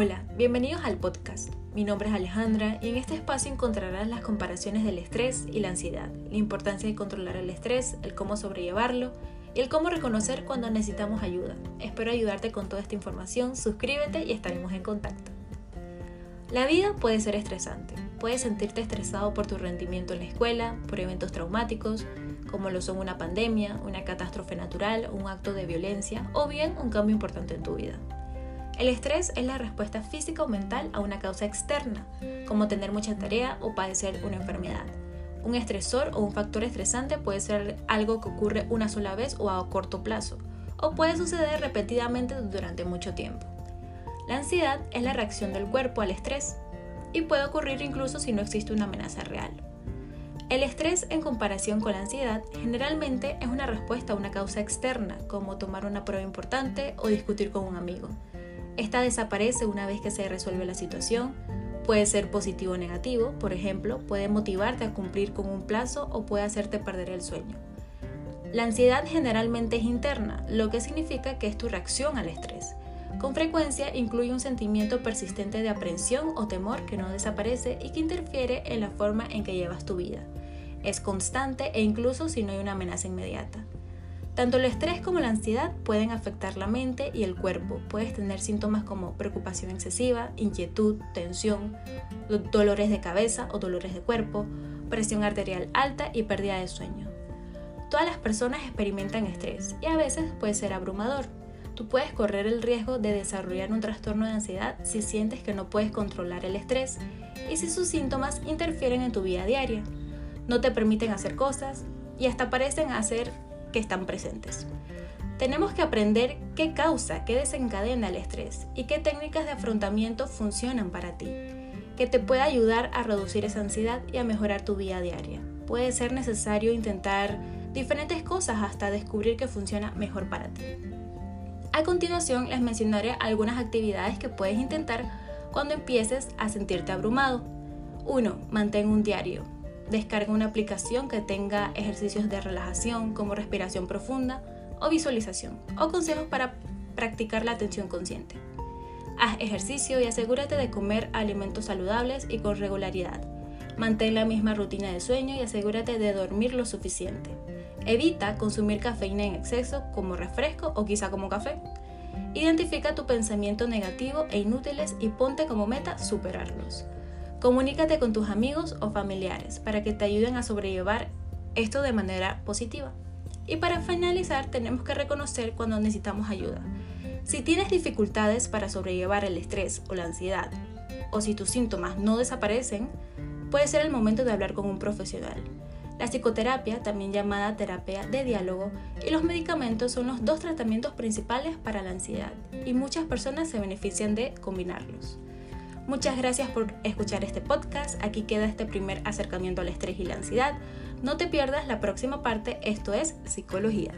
Hola, bienvenidos al podcast. Mi nombre es Alejandra y en este espacio encontrarás las comparaciones del estrés y la ansiedad, la importancia de controlar el estrés, el cómo sobrellevarlo y el cómo reconocer cuando necesitamos ayuda. Espero ayudarte con toda esta información, suscríbete y estaremos en contacto. La vida puede ser estresante. Puedes sentirte estresado por tu rendimiento en la escuela, por eventos traumáticos, como lo son una pandemia, una catástrofe natural, un acto de violencia o bien un cambio importante en tu vida. El estrés es la respuesta física o mental a una causa externa, como tener mucha tarea o padecer una enfermedad. Un estresor o un factor estresante puede ser algo que ocurre una sola vez o a corto plazo, o puede suceder repetidamente durante mucho tiempo. La ansiedad es la reacción del cuerpo al estrés y puede ocurrir incluso si no existe una amenaza real. El estrés en comparación con la ansiedad generalmente es una respuesta a una causa externa, como tomar una prueba importante o discutir con un amigo. Esta desaparece una vez que se resuelve la situación. Puede ser positivo o negativo, por ejemplo, puede motivarte a cumplir con un plazo o puede hacerte perder el sueño. La ansiedad generalmente es interna, lo que significa que es tu reacción al estrés. Con frecuencia incluye un sentimiento persistente de aprensión o temor que no desaparece y que interfiere en la forma en que llevas tu vida. Es constante e incluso si no hay una amenaza inmediata. Tanto el estrés como la ansiedad pueden afectar la mente y el cuerpo. Puedes tener síntomas como preocupación excesiva, inquietud, tensión, dolores de cabeza o dolores de cuerpo, presión arterial alta y pérdida de sueño. Todas las personas experimentan estrés y a veces puede ser abrumador. Tú puedes correr el riesgo de desarrollar un trastorno de ansiedad si sientes que no puedes controlar el estrés y si sus síntomas interfieren en tu vida diaria. No te permiten hacer cosas y hasta parecen hacer que están presentes. Tenemos que aprender qué causa, qué desencadena el estrés y qué técnicas de afrontamiento funcionan para ti, que te pueda ayudar a reducir esa ansiedad y a mejorar tu vida diaria. Puede ser necesario intentar diferentes cosas hasta descubrir que funciona mejor para ti. A continuación les mencionaré algunas actividades que puedes intentar cuando empieces a sentirte abrumado. 1. Mantén un diario. Descarga una aplicación que tenga ejercicios de relajación como respiración profunda o visualización o consejos para practicar la atención consciente. Haz ejercicio y asegúrate de comer alimentos saludables y con regularidad. Mantén la misma rutina de sueño y asegúrate de dormir lo suficiente. Evita consumir cafeína en exceso como refresco o quizá como café. Identifica tu pensamiento negativo e inútiles y ponte como meta superarlos. Comunícate con tus amigos o familiares para que te ayuden a sobrellevar esto de manera positiva. Y para finalizar, tenemos que reconocer cuando necesitamos ayuda. Si tienes dificultades para sobrellevar el estrés o la ansiedad, o si tus síntomas no desaparecen, puede ser el momento de hablar con un profesional. La psicoterapia, también llamada terapia de diálogo, y los medicamentos son los dos tratamientos principales para la ansiedad, y muchas personas se benefician de combinarlos. Muchas gracias por escuchar este podcast. Aquí queda este primer acercamiento al estrés y la ansiedad. No te pierdas la próxima parte, esto es psicología.